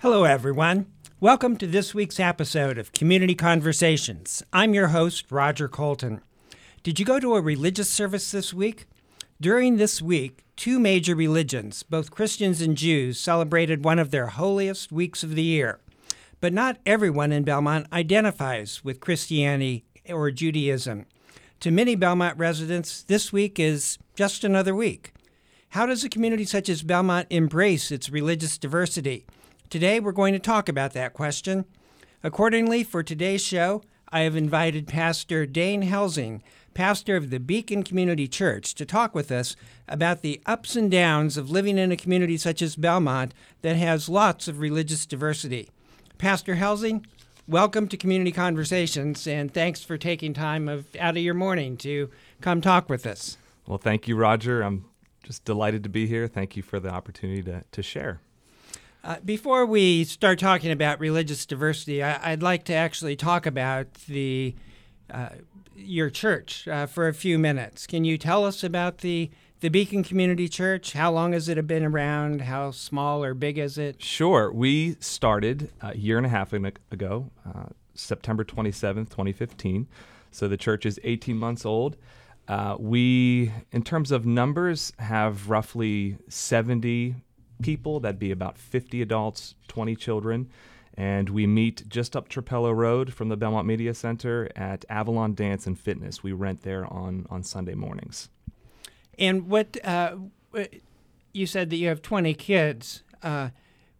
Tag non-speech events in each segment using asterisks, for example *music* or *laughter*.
Hello, everyone. Welcome to this week's episode of Community Conversations. I'm your host, Roger Colton. Did you go to a religious service this week? During this week, two major religions, both Christians and Jews, celebrated one of their holiest weeks of the year. But not everyone in Belmont identifies with Christianity or Judaism. To many Belmont residents, this week is just another week. How does a community such as Belmont embrace its religious diversity? Today, we're going to talk about that question. Accordingly, for today's show, I have invited Pastor Dane Helsing, pastor of the Beacon Community Church, to talk with us about the ups and downs of living in a community such as Belmont that has lots of religious diversity. Pastor Helsing, welcome to Community Conversations, and thanks for taking time of, out of your morning to come talk with us. Well, thank you, Roger. I'm just delighted to be here. Thank you for the opportunity to, to share. Uh, before we start talking about religious diversity, I, would like to actually talk about the uh, your church uh, for a few minutes. Can you tell us about the the Beacon Community Church? How long has it been around? How small or big is it? Sure. We started a year and a half ago, uh, September 27th, 2015. So the church is 18 months old. Uh, we, in terms of numbers, have roughly 70 people. That'd be about 50 adults, 20 children. And we meet just up Trapello Road from the Belmont Media Center at Avalon Dance and Fitness. We rent there on, on Sunday mornings. And what uh, you said that you have 20 kids. Uh,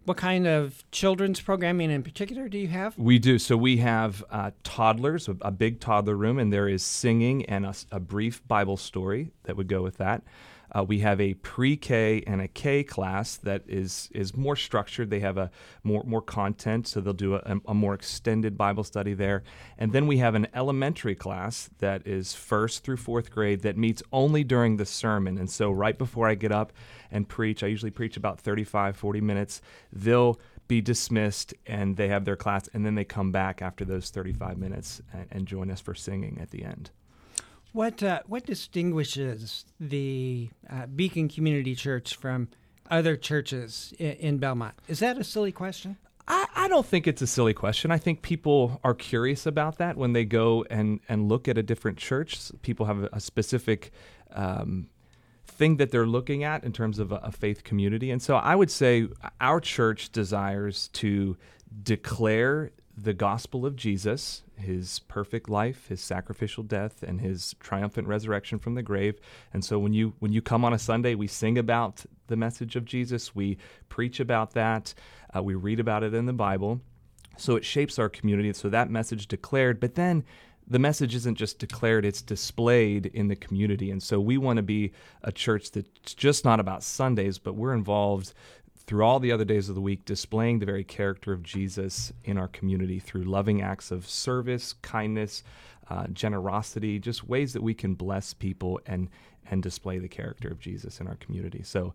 what kind of children's programming in particular do you have? We do. So we have uh, toddlers, a, big toddler room, and there is singing and a, a brief Bible story that would go with that. Uh, we have a pre-K and a K class that is is more structured. They have a more more content, so they'll do a, a more extended Bible study there. And then we have an elementary class that is first through fourth grade that meets only during the sermon. And so right before I get up and preach, I usually preach about 35, 40 minutes. They'll be dismissed and they have their class, and then they come back after those 35 minutes and, and join us for singing at the end. What uh, what distinguishes the uh, Beacon Community Church from other churches in, in Belmont? Is that a silly question? I, I, don't think it's a silly question. I think people are curious about that when they go and, and look at a different church. People have a, specific um, thing that they're looking at in terms of a, a faith community. And so I would say our church desires to declare the gospel of Jesus, his perfect life, his sacrificial death, and his triumphant resurrection from the grave. And so when you when you come on a Sunday, we sing about the message of Jesus, we preach about that, uh, we read about it in the Bible. So it shapes our community. So that message declared, but then the message isn't just declared, it's displayed in the community. And so we want to be a church that's just not about Sundays, but we're involved through all the other days of the week, displaying the very character of Jesus in our community through loving acts of service, kindness, uh, generosity, just ways that we can bless people and and display the character of Jesus in our community. So,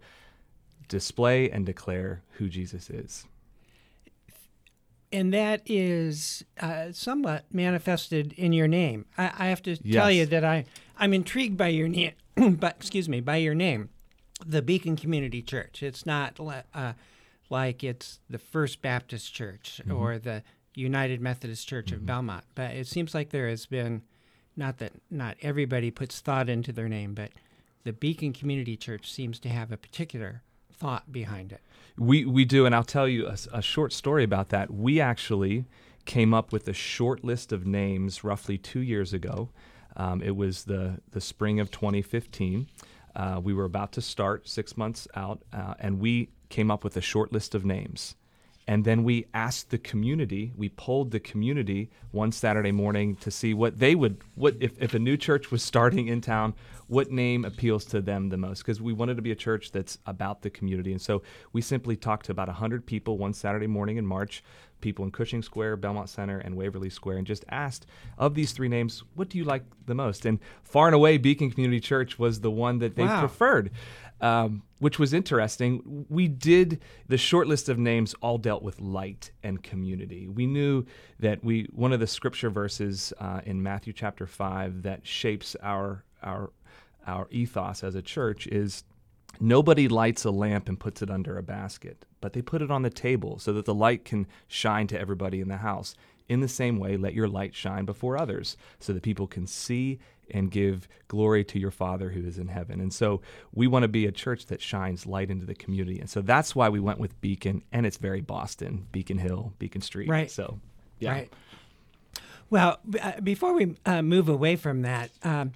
display and declare who Jesus is. And that is uh, somewhat manifested in your name. I, I have to yes. tell you that I I'm intrigued by your name, *clears throat* but excuse me, by your name the Beacon Community Church. It's not uh, like it's the First Baptist Church mm-hmm. or the United Methodist Church mm-hmm. of Belmont, but it seems like there has been not that not everybody puts thought into their name, but the Beacon Community Church seems to have a particular thought behind it. We we do, and I'll tell you a, a short story about that. We actually came up with a short list of names roughly two years ago. Um, it was the the spring of 2015. Uh, we were about to start six months out, uh, and we came up with a short list of names. And then we asked the community, we polled the community one Saturday morning to see what they would, what if, if a new church was starting in town, what name appeals to them the most because we wanted to be a church that's about the community. And so we simply talked to about 100 people one Saturday morning in March, people in Cushing Square, Belmont Center, and Waverly Square, and just asked of these three names, what do you like the most? And far and away, Beacon Community Church was the one that they wow. preferred. Um, which was interesting. We did the short list of names all dealt with light and community. We knew that we one of the scripture verses uh, in Matthew chapter five that shapes our our our ethos as a church is Nobody lights a lamp and puts it under a basket, but they put it on the table so that the light can shine to everybody in the house. In the same way, let your light shine before others so that people can see and give glory to your Father who is in heaven. And so we want to be a church that shines light into the community. And so that's why we went with Beacon, and it's very Boston, Beacon Hill, Beacon Street. Right. So, yeah. Right. Well, b- uh, before we uh, move away from that, um,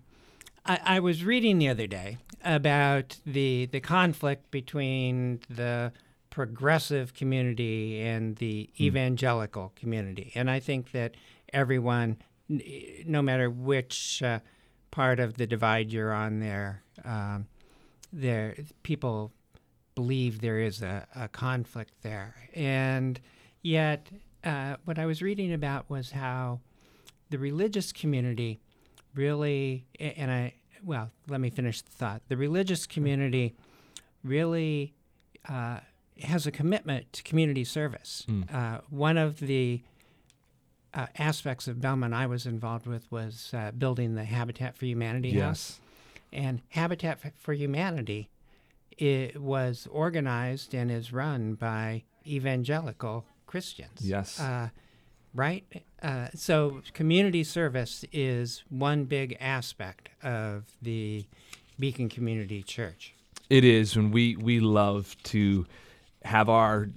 I, I was reading the other day about the the conflict between the progressive community and the evangelical community, and I think that everyone, no matter which uh, part of the divide you're on, there, um, there people believe there is a, a conflict there, and yet uh, what I was reading about was how the religious community really, and I, well, let me finish the thought. The religious community really uh, has a commitment to community service. Uh, one of the uh, aspects of Belmont I was involved with was uh, building the Habitat for Humanity house. Yes. And Habitat for Humanity it was organized and is run by evangelical Christians. Yes. Uh, right? Uh, so community service is one big aspect of the Beacon Community Church. It is, and we we love to have our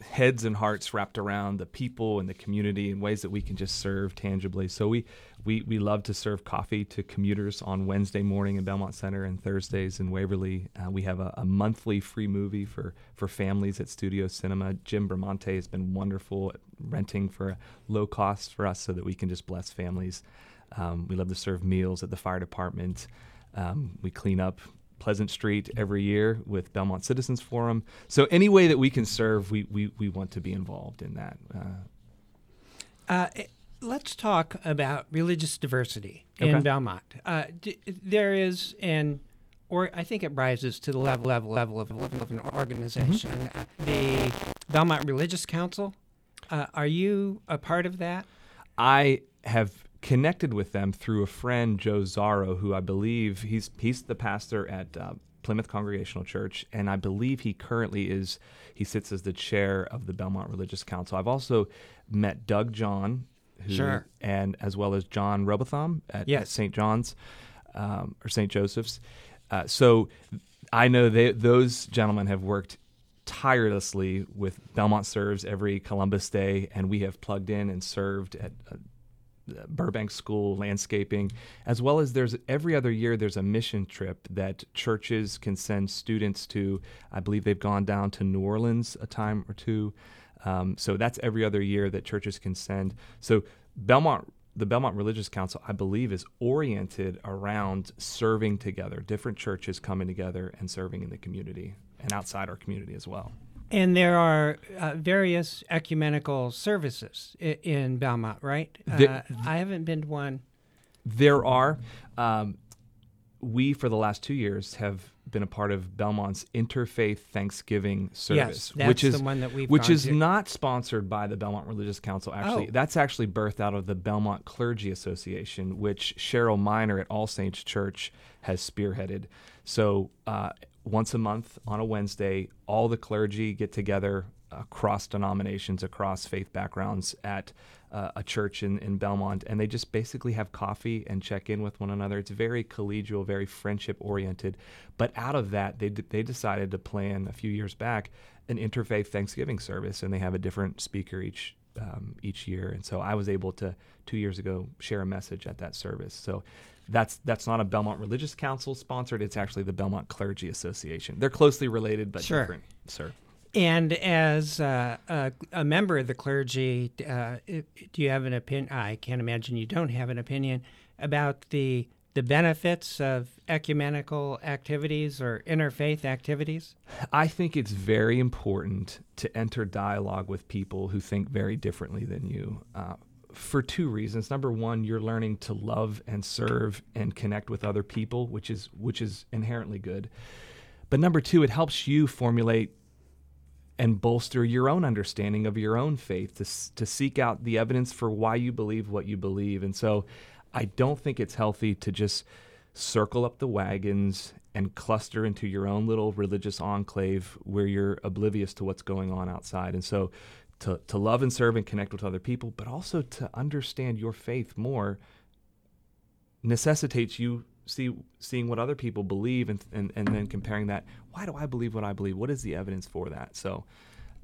heads and hearts wrapped around the people and the community in ways that we can just serve tangibly. So we we we love to serve coffee to commuters on Wednesday morning in Belmont Center and Thursdays in Waverly. Uh, we have a, a monthly free movie for for families at Studio Cinema. Jim Bramante has been wonderful at renting for a low cost for us so that we can just bless families. Um, we love to serve meals at the fire department. Um, we clean up Pleasant Street every year with Belmont Citizens Forum. So any way that we can serve, we we, we want to be involved in that. Uh, Uh, eh, let's talk about religious diversity Okay. in Belmont. Uh, d- there is an, or I think it rises to the level level level of, level of an organization. Uh, the Belmont Religious Council. Uh, are you a part of that? I have connected with them through a friend, Joe Zaro, who I believe he's he's the pastor at uh, Plymouth Congregational Church, and I believe he currently is he sits as the chair of the Belmont Religious Council. I've also met Doug John, who, Sure. and as well as John Robotham at, at Yes. St. John's um, or St. Joseph's. Uh, so I know they, those gentlemen have worked tirelessly with Belmont Serves every Columbus Day, and we have plugged in and served at uh, Burbank School landscaping, as well as there's every other year there's a mission trip that churches can send students to. I believe they've gone down to New Orleans a time or two. Um, so that's every other year that churches can send. So Belmont, the Belmont Religious Council, I believe, is oriented around serving together, different churches coming together and serving in the community and outside our community as well. And there are uh, various ecumenical services i- in Belmont, right? The- uh, I haven't been to one. There are. Um, we, for the last two years, have been a part of Belmont's Interfaith Thanksgiving service, that's which is the one that we've which is to. not sponsored by the Belmont Religious Council. Actually, Oh. that's actually birthed out of the Belmont Clergy Association, which Cheryl Miner at All Saints Church has spearheaded. So uh, once a month on a Wednesday, all the clergy get together across denominations, across faith backgrounds at uh, a church in, in Belmont, and they just basically have coffee and check in with one another. It's very collegial, very friendship oriented. But out of that, they, d- they decided to plan a few years back an interfaith Thanksgiving service, and they have a different speaker each um, each year. And so I was able to two years ago share a message at that service. So that's that's not a Belmont Religious Council sponsored. It's actually the Belmont Clergy Association. They're closely related, but Sure. different. Sir. And as uh, a, a member of the clergy, uh, do you have an opinion? I can't imagine you don't have an opinion about the the benefits of ecumenical activities or interfaith activities. I think it's very important to enter dialogue with people who think very differently than you. Uh, for two reasons. Number one, you're learning to love and serve and connect with other people, which is which is inherently good. But number two, it helps you formulate and bolster your own understanding of your own faith to, to seek out the evidence for why you believe what you believe. And so I don't think it's healthy to just circle up the wagons and cluster into your own little religious enclave where you're oblivious to what's going on outside. And so to, to love and serve and connect with other people, but also to understand your faith more necessitates you see seeing what other people believe and, and, and then comparing that. Why do I believe what I believe? What is the evidence for that? So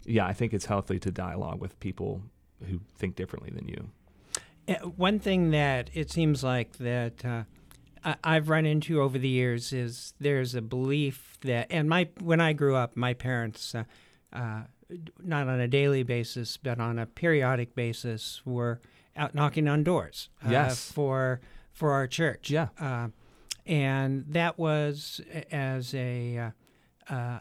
yeah, I think it's healthy to dialogue with people who think differently than you. One thing that it seems like that uh, I've run into over the years is there's a belief that, and my when I grew up, my parents, uh, uh, not on a daily basis but on a periodic basis, were out knocking on doors. Uh, yes. For for our church. Yeah. Uh, and that was as a uh,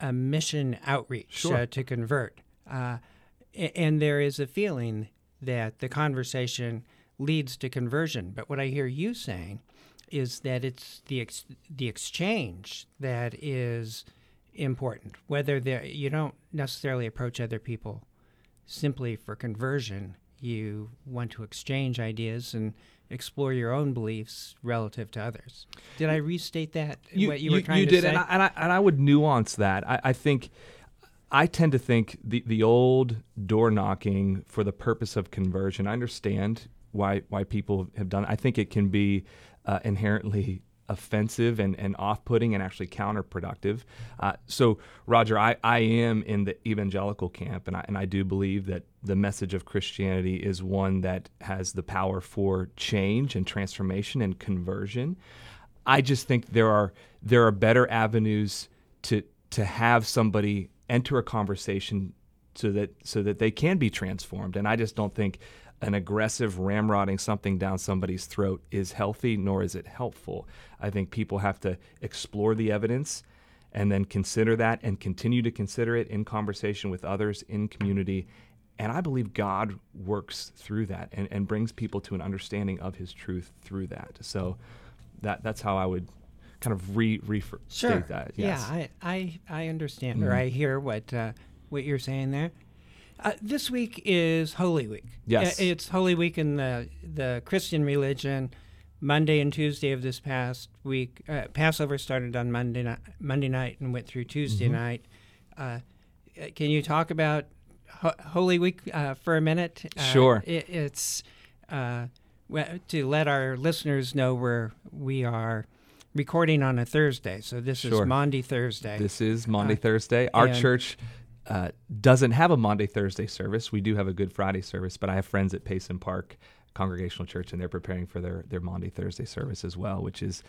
a mission outreach sure. to convert. and there is a feeling that the conversation leads to conversion. But what I hear you saying is that it's the ex- the exchange that is important. Whether you don't necessarily approach other people simply for conversion, you want to exchange ideas and explore your own beliefs relative to others. Did I restate that? You, what you, you were trying you to did, say? And, I, and, I, and I would nuance that. I, I think. I tend to think the, the old door knocking for the purpose of conversion. I understand why why people have done. It. I think it can be uh, inherently offensive and, and off-putting and actually counterproductive. Uh, so, Roger, I, I am in the evangelical camp, and I, and I do believe that the message of Christianity is one that has the power for change and transformation and conversion. I just think there are there are better avenues to to have somebody enter a conversation so that so that they can be transformed. And I just don't think an aggressive ramrodding something down somebody's throat is healthy, nor is it helpful. I think people have to explore the evidence and then consider that and continue to consider it in conversation with others in community. And I believe God works through that and, and brings people to an understanding of his truth through that. So that that's how I would kind of re restate sure. that. Yes. Yeah, I, I, I understand mm-hmm. or I hear what uh, what you're saying there. Uh, this week is Holy Week. Yes, it's Holy Week in the the Christian religion. Monday and Tuesday of this past week, uh, Passover started on Monday night, Monday night and went through Tuesday mm-hmm. night. Uh, can you talk about Ho- Holy Week uh, for a minute? Uh, sure. It, it's uh, to let our listeners know where we are recording on a Thursday. So this sure. is Maundy Thursday. This is Maundy Thursday. Our church uh, doesn't have a Maundy Thursday service. We do have a Good Friday service, but I have friends at Payson Park Congregational Church, and they're preparing for their their Maundy Thursday service as well, which is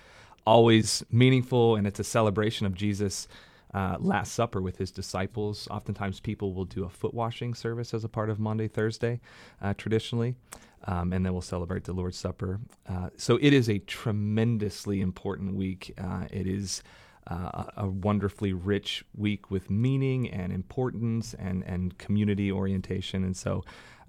always meaningful, and it's a celebration of Jesus. Uh, Last Supper with his disciples. Oftentimes, people will do a foot washing service as a part of Maundy, Thursday, uh, traditionally, um, and then we'll celebrate the Lord's Supper. Uh, so it is a tremendously important week. Uh, it is uh, a wonderfully rich week with meaning and importance and, and community orientation. And so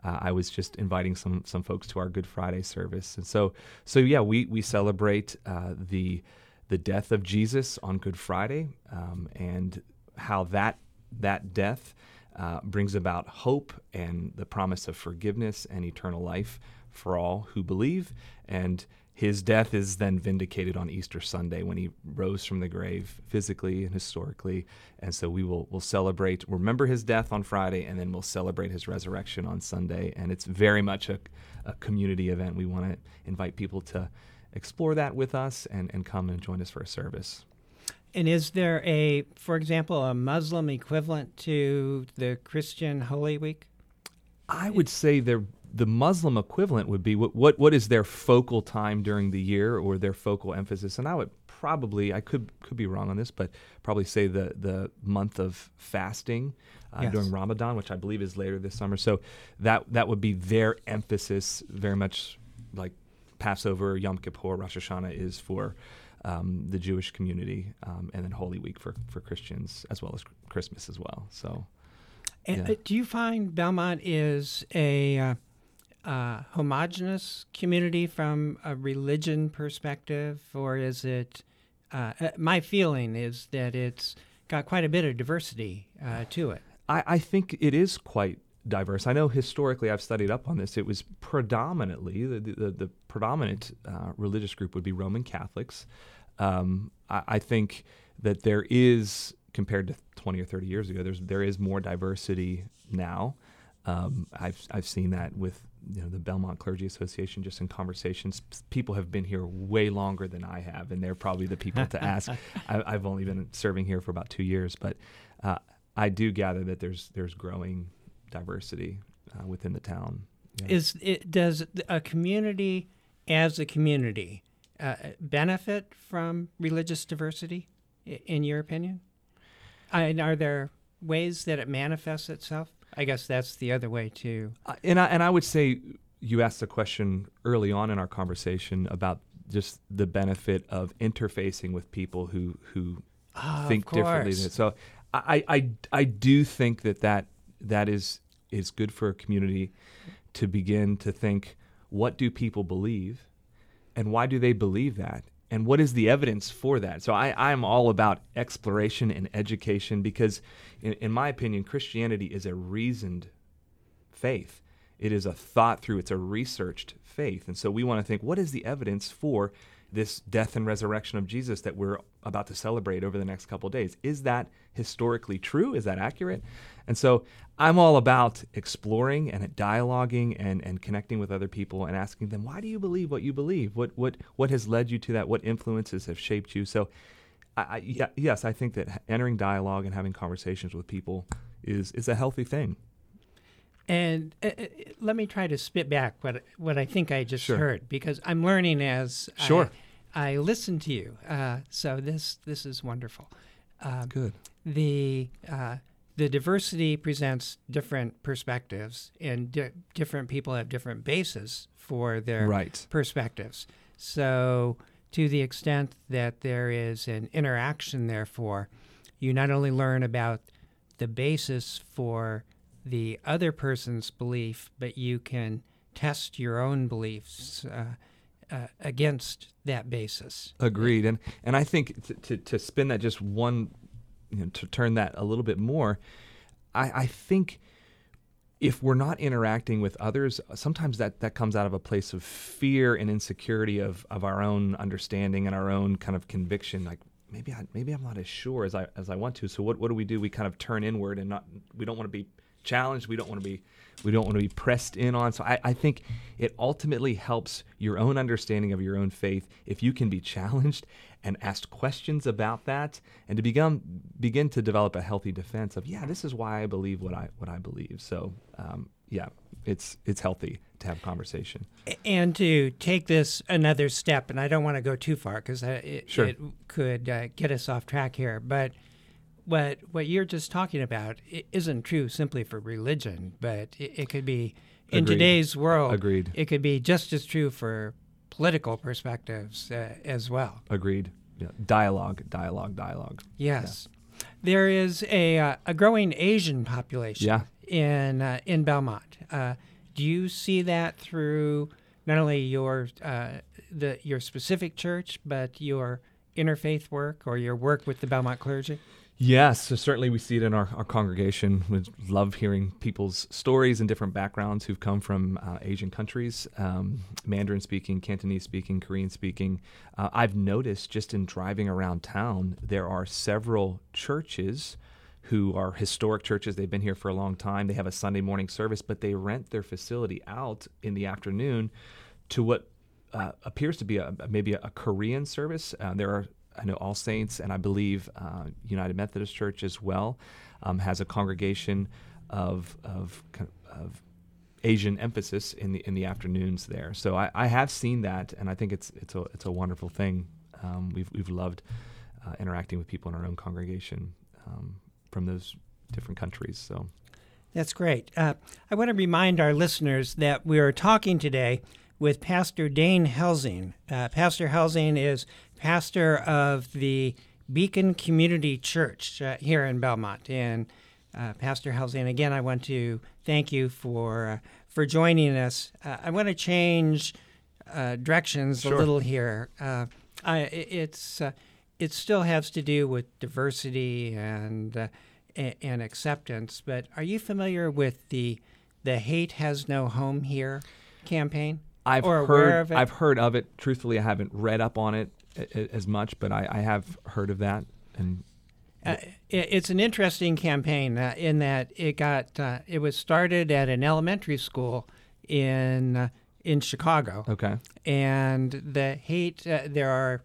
uh, I was just inviting some some folks to our Good Friday service. And so so yeah, we we celebrate uh, the the death of Jesus on Good Friday um, and how that that death uh, brings about hope and the promise of forgiveness and eternal life for all who believe and his death is then vindicated on Easter Sunday when he rose from the grave physically and historically. And so we will will celebrate, remember his death on Friday, and then we'll celebrate his resurrection on Sunday. And it's very much a, a community event. We want to invite people to explore that with us and, and come and join us for a service. And is there a, for example, a Muslim equivalent to the Christian Holy Week? I would say there the Muslim equivalent would be what, what what is their focal time during the year or their focal emphasis? And I would probably I could could be wrong on this, but probably say the the month of fasting uh, yes. during Ramadan, which I believe is later this summer. So that that would be their emphasis, very much like Passover, Yom Kippur, Rosh Hashanah is for. Um, the Jewish community, um, and then Holy Week for, for Christians, as well as Christmas as well. So, yeah. uh, do you find Belmont is a uh, uh, homogenous community from a religion perspective, or is it? Uh, uh, my feeling is that it's got quite a bit of diversity uh, to it. I, I, think it is quite diverse. I know historically, I've studied up on this. It was predominantly the the, the predominant uh, religious group would be Roman Catholics. Um, I, I think that there is compared to 20 or 30 years ago, there's there is more diversity now. Um, I've I've seen that with you know the Belmont Clergy Association just in conversations. People have been here way longer than I have, and they're probably the people to ask. *laughs* I, have only been serving here for about two years, but uh, I do gather that there's there's growing diversity uh, within the town. Yeah. Is it does a community as a community uh, benefit from religious diversity, in your opinion? And are there ways that it manifests itself? I guess that's the other way too. Uh, and I and I would say you asked a question early on in our conversation about just the benefit of interfacing with people who who oh, think differently. So I, I I do think that that that is is good for a community to begin to think what do people believe and why do they believe that and what is the evidence for that? So i i'm all about exploration and education because in, in my opinion christianity is a reasoned faith. It is a thought through. It's a researched faith. And so we want to think what is the evidence for this death and resurrection of Jesus that we're about to celebrate over the next couple days. Is that historically true? Is that accurate? And so I'm all about exploring and dialoguing and, and connecting with other people and asking them, why do you believe what you believe? What, what, what has led you to that? What influences have shaped you? So, I, I, yeah, yes, I think that entering dialogue and having conversations with people is, is a healthy thing. And uh, uh, let me try to spit back what what I think I just sure. heard because I'm learning as sure. I, I listen to you. Uh, so this this is wonderful. Uh, Good. The uh, the diversity presents different perspectives, and di- different people have different bases for their right. perspectives. So, to the extent that there is an interaction, therefore, you not only learn about the basis for the other person's belief, but you can test your own beliefs uh, uh, against that basis. Agreed, and and I think to, to, to spin that just one, you know, to turn that a little bit more, I, I think if we're not interacting with others, sometimes that, that comes out of a place of fear and insecurity of, of our own understanding and our own kind of conviction. Like maybe I maybe I'm not as sure as I as I want to. So what, what do we do? We kind of turn inward and not we don't want to be challenged. We don't want to be we don't want to be pressed in on. So I, I, think it ultimately helps your own understanding of your own faith if you can be challenged and asked questions about that and to begin begin to develop a healthy defense of yeah this is why I believe what I what I believe. So um, yeah, it's it's healthy to have conversation and to take this another step. And I don't want to go too far because it, sure. it, could uh, get us off track here, but what what you're just talking about isn't true simply for religion, but it, it could be in Agreed. today's world. Agreed. It could be just as true for political perspectives uh, as well. Agreed. Yeah. Dialogue, dialogue, dialogue. Yes. Yeah. There is a, uh, a growing Asian population yeah. in uh, in Belmont. Uh, do you see that through not only your uh, the your specific church, but your interfaith work or your work with the Belmont clergy? Yes, so certainly we see it in our, our congregation. We love hearing people's stories and different backgrounds who've come from uh, Asian countries, um, Mandarin speaking, Cantonese speaking, Korean speaking. Uh, I've noticed just in driving around town, there are several churches who are historic churches. They've been here for a long time. They have a Sunday morning service, but they rent their facility out in the afternoon to what uh, appears to be a, maybe a, a Korean service. Uh, there are I know All Saints, and I believe uh, United Methodist Church as well um, has a congregation of of, of Asian emphasis in the in the afternoons there. So I, I have seen that, and I think it's it's a it's a wonderful thing. Um, we've we've loved uh, interacting with people in our own congregation um, from those different countries. So that's great. Uh, I want to remind our listeners that we are talking today with Pastor Dane Helsing. Uh, pastor Helsing is pastor of the Beacon Community Church uh, here in Belmont. And uh, Pastor Helsing, again, I want to thank you for uh, for joining us. Uh, I want to change uh, directions sure. a little here. I, it's it still has to do with diversity and and acceptance. But are you familiar with the the "Hate Has No Home Here" campaign? I've heard I've heard of it. Truthfully, I haven't read up on it. As much, but I, I have heard of that. And Uh, it, it's an interesting campaign uh, in that it got uh, it was started at an elementary school in uh, in Chicago, okay, and the hate uh, there are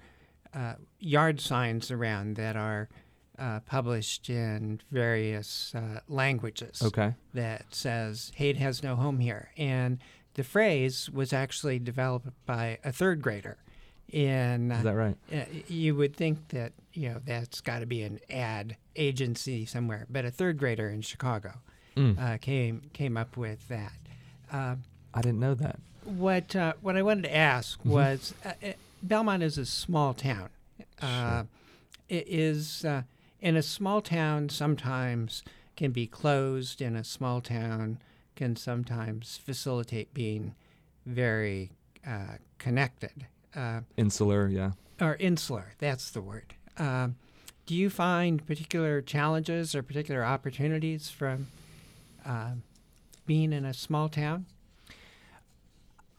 uh, yard signs around that are uh, published in various uh, languages okay, that says hate has no home here, and the phrase was actually developed by a third grader in is that right? uh, you would think that you know that's got to be an ad agency somewhere, but a third grader in Chicago Mm, uh, came came up with that. Uh, I didn't know that. what uh, what I wanted to ask Mm-hmm. was uh, Belmont is a small town. Uh, it is uh, in a small town sometimes can be closed. In a small town can sometimes facilitate being very uh, connected. Uh, Insular, yeah. or insular. That's the word. Um, do you find particular challenges or particular opportunities from um being in a small town?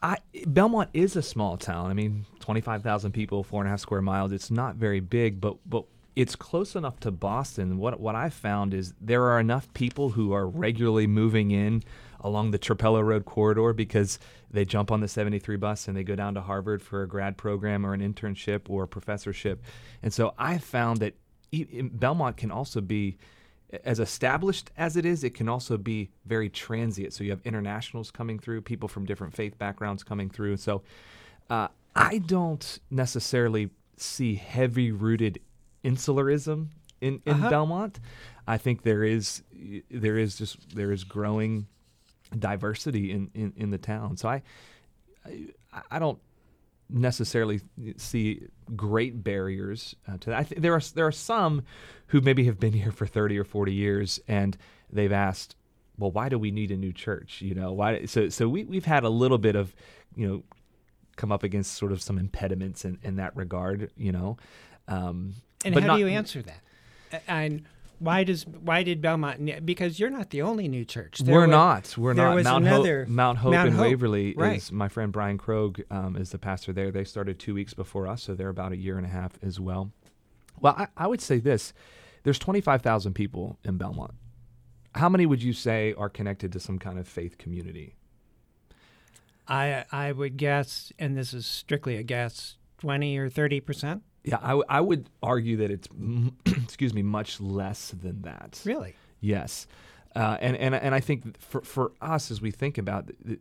I Belmont is a small town. I mean, twenty five thousand people, four and a half square miles. It's not very big, but but it's close enough to Boston. What what I've found is there are enough people who are regularly moving in along the Trapello Road corridor because they jump on the 73 bus and they go down to Harvard for a grad program or an internship or a professorship. And so I found that Belmont can also be as established as it is, it can also be very transient. So you have internationals coming through, people from different faith backgrounds coming through. So uh, I don't necessarily see heavy rooted insularism in, in Uh-huh. Belmont. I think there is there is just there is growing diversity in, in, in the town. So I, I I don't necessarily see great barriers uh, to that. I th- there are there are some who maybe have been here for 30 or 40 years and they've asked, well, why do we need a new church? You know, why? So so we we've had a little bit of, you know, come up against sort of some impediments in, in that regard. You know, um, And how not- do you answer that? And why does why did Belmont? Because you're not the only new church. There we're was- not. We're there not. was Mount another- Hope, Mount Hope Mount in Hope, Waverly right. is my friend Brian Krogh um, is the pastor there. They started two weeks before us, so they're about a year and a half as well. Well, I, I would say this: there's 25,000 people in Belmont. How many would you say are connected to some kind of faith community? I I would guess, and this is strictly a guess, twenty or thirty percent. Yeah, I, w- I would argue that it's *clears throat* excuse me much less than that. Really? Yes, uh, and and and I think for for us as we think about, th- th-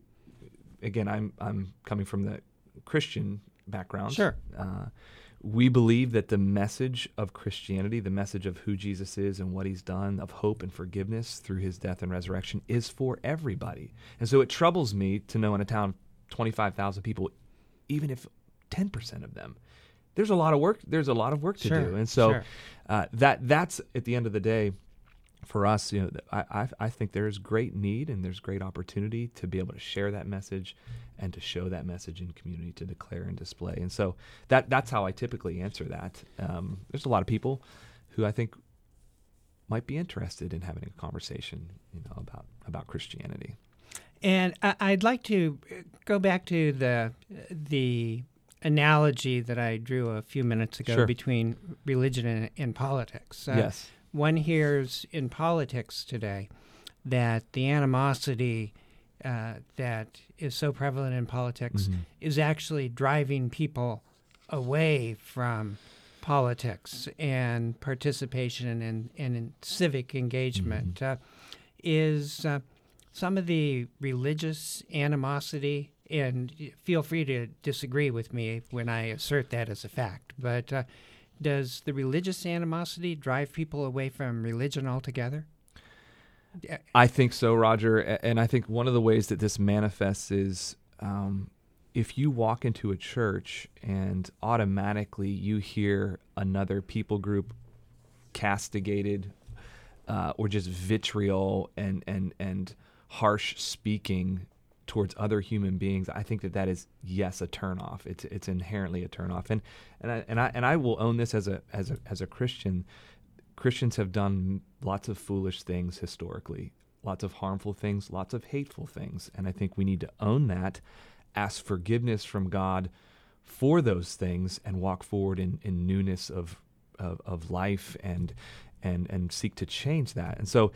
again, I'm I'm coming from the Christian background. Sure. Uh, we believe that the message of Christianity, the message of who Jesus is and what He's done, of hope and forgiveness through His death and resurrection, is for everybody. And so it troubles me to know in a town of 25,000 people, even if 10% of them, there's a lot of work. There's a lot of work to Sure, do. And so sure. uh, that that's at the end of the day for us, you know, I, I, I think there's great need and there's great opportunity to be able to share that message and to show that message in community to declare and display. And so that that's how I typically answer that. Um, there's a lot of people who I think might be interested in having a conversation, you know, about about Christianity. And I'd like to go back to the the analogy that I drew a few minutes ago Sure. between religion and, and politics. Uh, yes. One hears in politics today that the animosity uh, that is so prevalent in politics Mhm. is actually driving people away from politics and participation and, and in civic engagement. Uh, is uh, some of the religious animosity, and feel free to disagree with me when I assert that as a fact, but uh, does the religious animosity drive people away from religion altogether? I think so, Roger. And I think one of the ways that this manifests is um, if you walk into a church and automatically you hear another people group castigated uh, or just vitriol and, and, and harsh speaking towards other human beings, I think that that is yes a turnoff. It's it's inherently a turnoff, and and I and I and I will own this as a as a as a Christian. Christians have done lots of foolish things historically, lots of harmful things, lots of hateful things, and I think we need to own that, ask forgiveness from God for those things and walk forward in, in newness of, of, of life and, and, and seek to change that. And so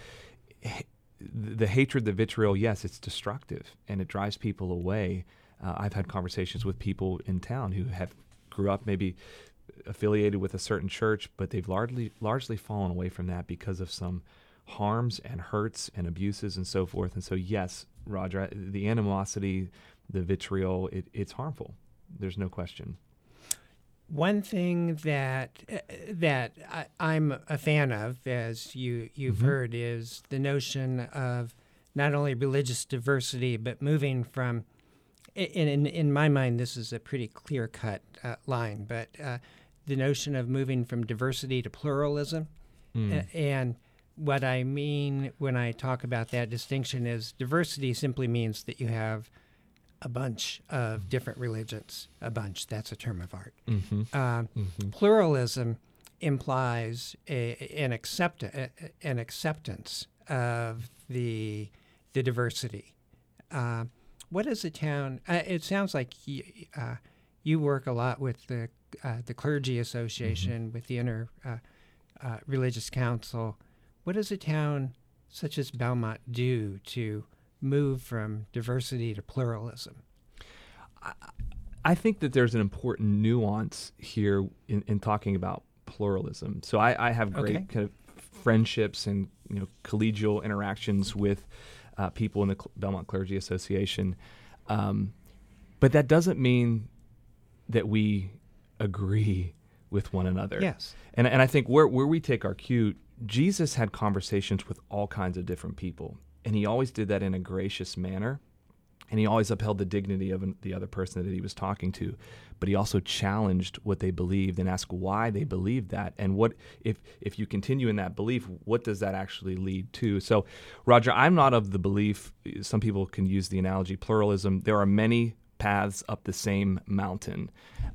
the hatred, the vitriol, yes, it's destructive and it drives people away. Uh, I've had conversations with people in town who have grew up maybe affiliated with a certain church, but they've largely largely fallen away from that because of some harms and hurts and abuses and so forth. And so, yes, Roger, the animosity, the vitriol, it, it's harmful. There's no question. One thing that uh, that I, am a fan of, as you you've mm-hmm. heard, is the notion of not only religious diversity but moving from. In in, in my mind, this is a pretty clear cut uh, line, but uh, the notion of moving from diversity to pluralism, mm. and what I mean when I talk about that distinction is diversity simply means that you have a bunch of different religions. A bunch, that's a term of art. Mm-hmm. Um, mm-hmm. Pluralism implies a, an, accept, a, an acceptance of the, the diversity. Uh, what is a town? Uh, it sounds like you, uh, you work a lot with the, uh, the Clergy Association, mm-hmm. with the Inter uh, uh, Religious Council. What does a town such as Belmont do to move from diversity to pluralism? I, think that there's an important nuance here in, in talking about pluralism. So I, I have great okay. kind of friendships and you know collegial interactions with uh, people in the Belmont Clergy Association, um, but that doesn't mean that we agree with one another. Yes, and and I think where where we take our cue, Jesus had conversations with all kinds of different people, and he always did that in a gracious manner. And he always upheld the dignity of the other person that he was talking to, but he also challenged what they believed and asked why they believed that, and what if if you continue in that belief, what does that actually lead to? So, Roger, I'm not of the belief. Some people can use the analogy pluralism. There are many paths up the same mountain.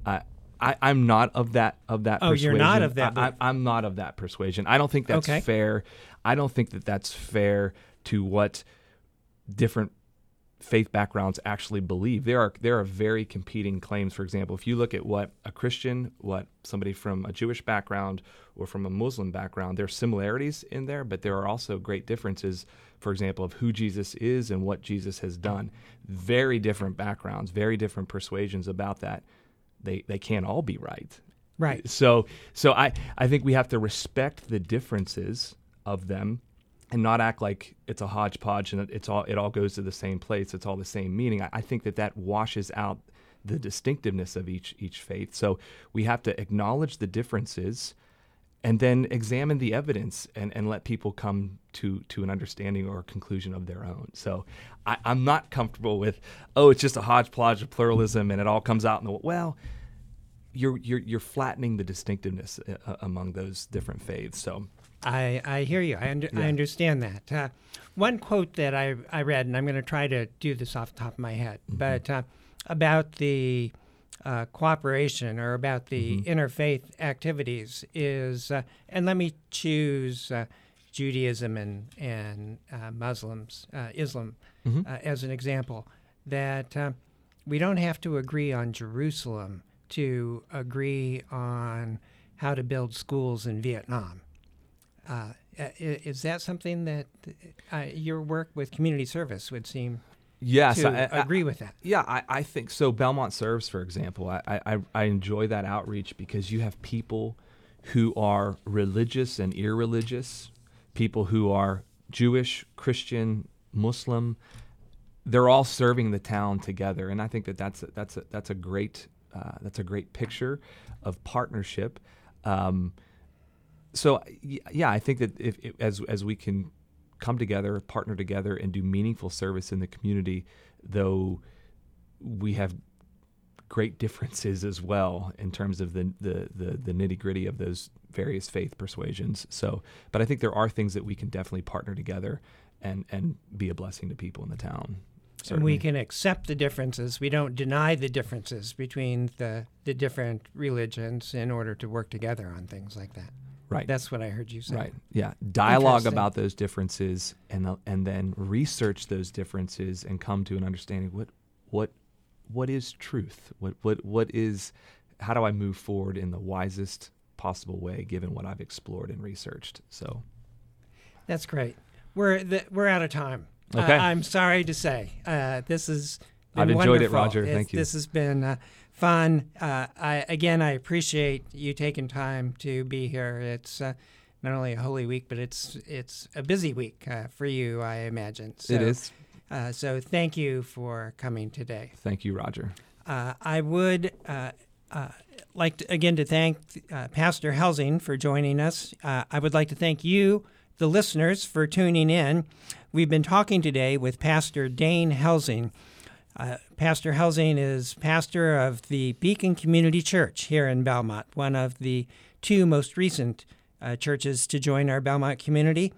Uh, I, am not of that of that. Oh, persuasion. you're not of that. I, am not of that persuasion. I don't think that's okay. fair. I don't think that that's fair to what different faith backgrounds actually believe. There are there are very competing claims. For example, if you look at what a Christian, what somebody from a Jewish background or from a Muslim background, there are similarities in there, but there are also great differences. For example, of who Jesus is and what Jesus has done. Very different backgrounds, very different persuasions about that they they can't all be right. Right. So so I I think we have to respect the differences of them and not act like it's a hodgepodge and it's all it all goes to the same place. It's all the same meaning. I, I think that that washes out the distinctiveness of each each faith. So we have to acknowledge the differences and then examine the evidence and, and let people come to, to an understanding or conclusion of their own. So I, am not comfortable with, oh, it's just a hodgepodge of pluralism and it all comes out in the well. You're you're you're flattening the distinctiveness uh, uh, among those different faiths. So I I hear you. I under, yeah. I understand that. Uh, one quote that I I read, and I'm going to try to do this off the top of my head, mm-hmm. but uh, about the uh, cooperation or about the mm-hmm. interfaith activities is, uh, and let me choose uh, Judaism and and uh, Muslims, uh, Islam, mm-hmm. Uh, as an example, that we don't have to agree on Jerusalem to agree on how to build schools in Vietnam. Is that something that your work with community service would seem Yes, I, I, agree with that. Yeah, I, I, think so. Belmont serves, for example, I, I, I enjoy that outreach because you have people who are religious and irreligious, people who are Jewish, Christian, Muslim. They're all serving the town together, and I think that that's a, that's a, that's a great uh, that's a great picture of partnership. Um, so yeah, I think that if, if, as as we can come together, partner together, and do meaningful service in the community, though we have great *laughs* differences as well in terms of the the the, the nitty gritty of those various faith persuasions. So, but I think there are things that we can definitely partner together and and be a blessing to people in the town. Certainly. And we can accept the differences. We don't deny the differences between the the different religions in order to work together on things like that. Right. That's what I heard you say. Right. Yeah. Dialogue about those differences and uh, and then research those differences and come to an understanding what what what is truth? What what what is how do I move forward in the wisest possible way given what I've explored and researched? So that's great. We're the, we're out of time. Okay. Uh, I'm sorry to say. Uh, this is I've enjoyed wonderful. it, Roger. It's, Thank you. This has been uh, fun. Uh, I again, I appreciate you taking time to be here. It's uh, not only a holy week, but it's it's a busy week uh, for you, I imagine. So, it is. Uh, so thank you for coming today. Thank you, Roger. Uh, I would uh, uh, like to, again to thank uh, Pastor Helsing for joining us. Uh, I would like to thank you, the listeners, for tuning in. We've been talking today with Pastor Dane Helsing. Uh, pastor Helsing is pastor of the Beacon Community Church here in Belmont, one of the two most recent uh, churches to join our Belmont community.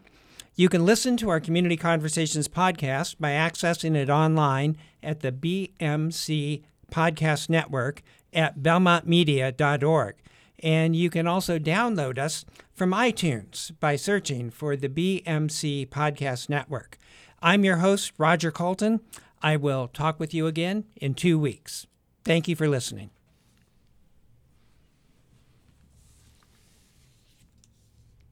You can listen to our Community Conversations podcast by accessing it online at the BMC Podcast Network at belmontmedia.org. And you can also download us from iTunes by searching for the BMC Podcast Network. I'm your host, Roger Colton. I will talk with you again in two weeks. Thank you for listening.